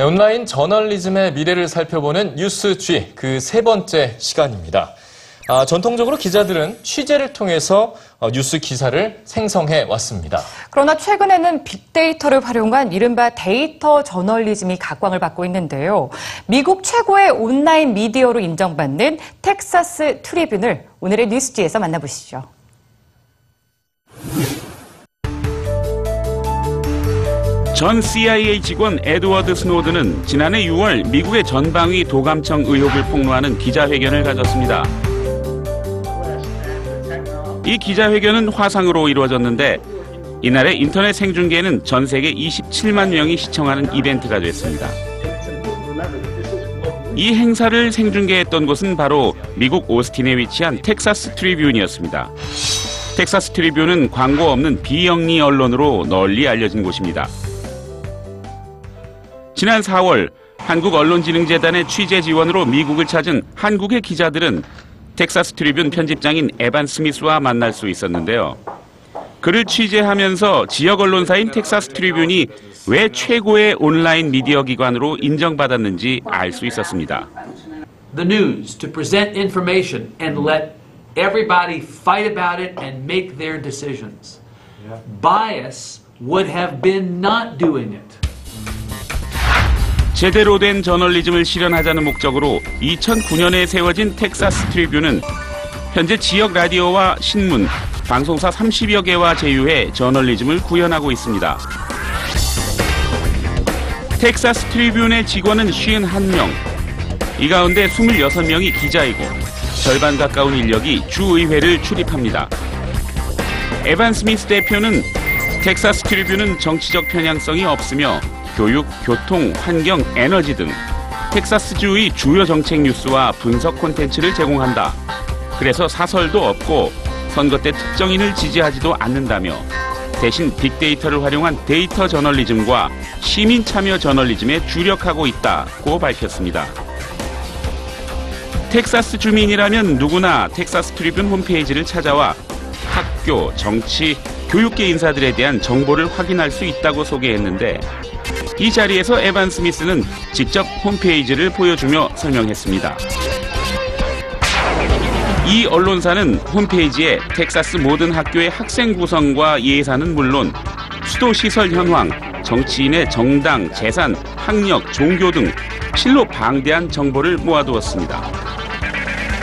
네, 온라인 저널리즘의 미래를 살펴보는 뉴스G 그 세 번째 시간입니다. 아, 전통적으로 기자들은 취재를 통해서 어, 뉴스 기사를 생성해 왔습니다. 그러나 최근에는 빅데이터를 활용한 이른바 데이터 저널리즘이 각광을 받고 있는데요. 미국 최고의 온라인 미디어로 인정받는 텍사스 트리뷴을 오늘의 뉴스G에서 만나보시죠. 전 CIA 직원 에드워드 스노든은 지난해 6월 미국의 전방위 도감청 의혹을 폭로하는 기자회견을 가졌습니다. 이 기자회견은 화상으로 이루어졌는데 이날의 인터넷 생중계는 전 세계 27만 명이 시청하는 이벤트가 됐습니다. 이 행사를 생중계했던 곳은 바로 미국 오스틴에 위치한 텍사스 트리뷴이었습니다. 텍사스 트리뷴은 광고 없는 비영리 언론으로 널리 알려진 곳입니다. 지난 4월 한국언론진흥재단의 취재 지원으로 미국을 찾은 한국의 기자들은 텍사스 트리뷴 편집장인 에반 스미스와 만날 수 있었는데요. 그를 취재하면서 지역 언론사인 텍사스 트리뷴이 왜 최고의 온라인 미디어 기관으로 인정받았는지 알 수 있었습니다. the news to present information and let everybody fight about it and make their decisions. Bias would have been not doing it. 제대로 된 저널리즘을 실현하자는 목적으로 2009년에 세워진 텍사스 트리뷴은 현재 지역 라디오와 신문, 방송사 30여 개와 제휴해 저널리즘을 구현하고 있습니다. 텍사스 트리뷴의 직원은 51명. 이 가운데 26명이 기자이고 절반 가까운 인력이 주의회를 출입합니다. 에반 스미스 대표는 텍사스 트리뷴은 정치적 편향성이 없으며 교육, 교통, 환경, 에너지 등 텍사스주의 주요 정책 뉴스와 분석 콘텐츠를 제공한다. 그래서 사설도 없고 선거 때 특정인을 지지하지도 않는다며 대신 빅데이터를 활용한 데이터 저널리즘과 시민 참여 저널리즘에 주력하고 있다고 밝혔습니다. 텍사스 주민이라면 누구나 텍사스 트리뷴 홈페이지를 찾아와 학교, 정치, 교육계 인사들에 대한 정보를 확인할 수 있다고 소개했는데 이 자리에서 에반 스미스는 직접 홈페이지를 보여주며 설명했습니다. 이 언론사는 홈페이지에 텍사스 모든 학교의 학생 구성과 예산은 물론 수도 시설 현황, 정치인의 정당, 재산, 학력, 종교 등 실로 방대한 정보를 모아두었습니다.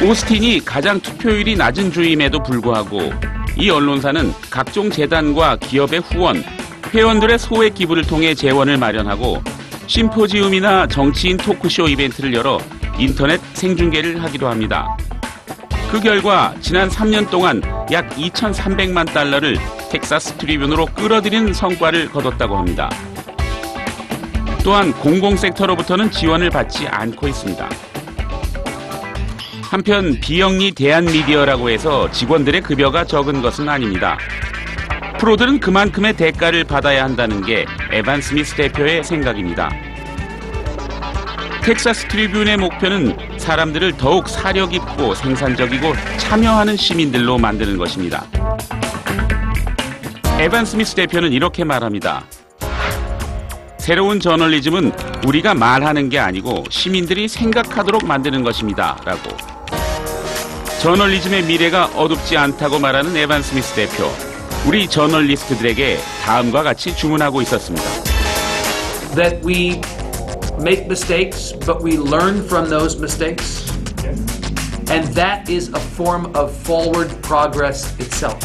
오스틴이 가장 투표율이 낮은 주임에도 불구하고 이 언론사는 각종 재단과 기업의 후원, 회원들의 소액 기부를 통해 재원을 마련하고 심포지움이나 정치인 토크쇼 이벤트를 열어 인터넷 생중계를 하기도 합니다. 그 결과 지난 3년 동안 약 2,300만 달러를 텍사스 트리뷴으로 끌어들인 성과를 거뒀다고 합니다. 또한 공공 섹터로부터는 지원을 받지 않고 있습니다. 한편 비영리 대안미디어라고 해서 직원들의 급여가 적은 것은 아닙니다. 프로들은 그만큼의 대가를 받아야 한다는 게 에반 스미스 대표의 생각입니다. 텍사스 트리뷴의 목표는 사람들을 더욱 사려 있고 생산적이고 참여하는 시민들로 만드는 것입니다. 에반 스미스 대표는 이렇게 말합니다. 새로운 저널리즘은 우리가 말하는 게 아니고 시민들이 생각하도록 만드는 것입니다. 라고. 저널리즘의 미래가 어둡지 않다고 말하는 에반 스미스 대표. 우리 저널리스트들에게 다음과 같이 주문하고 있었습니다. That we make mistakes, but we learn from those mistakes. And that is a form of forward progress itself.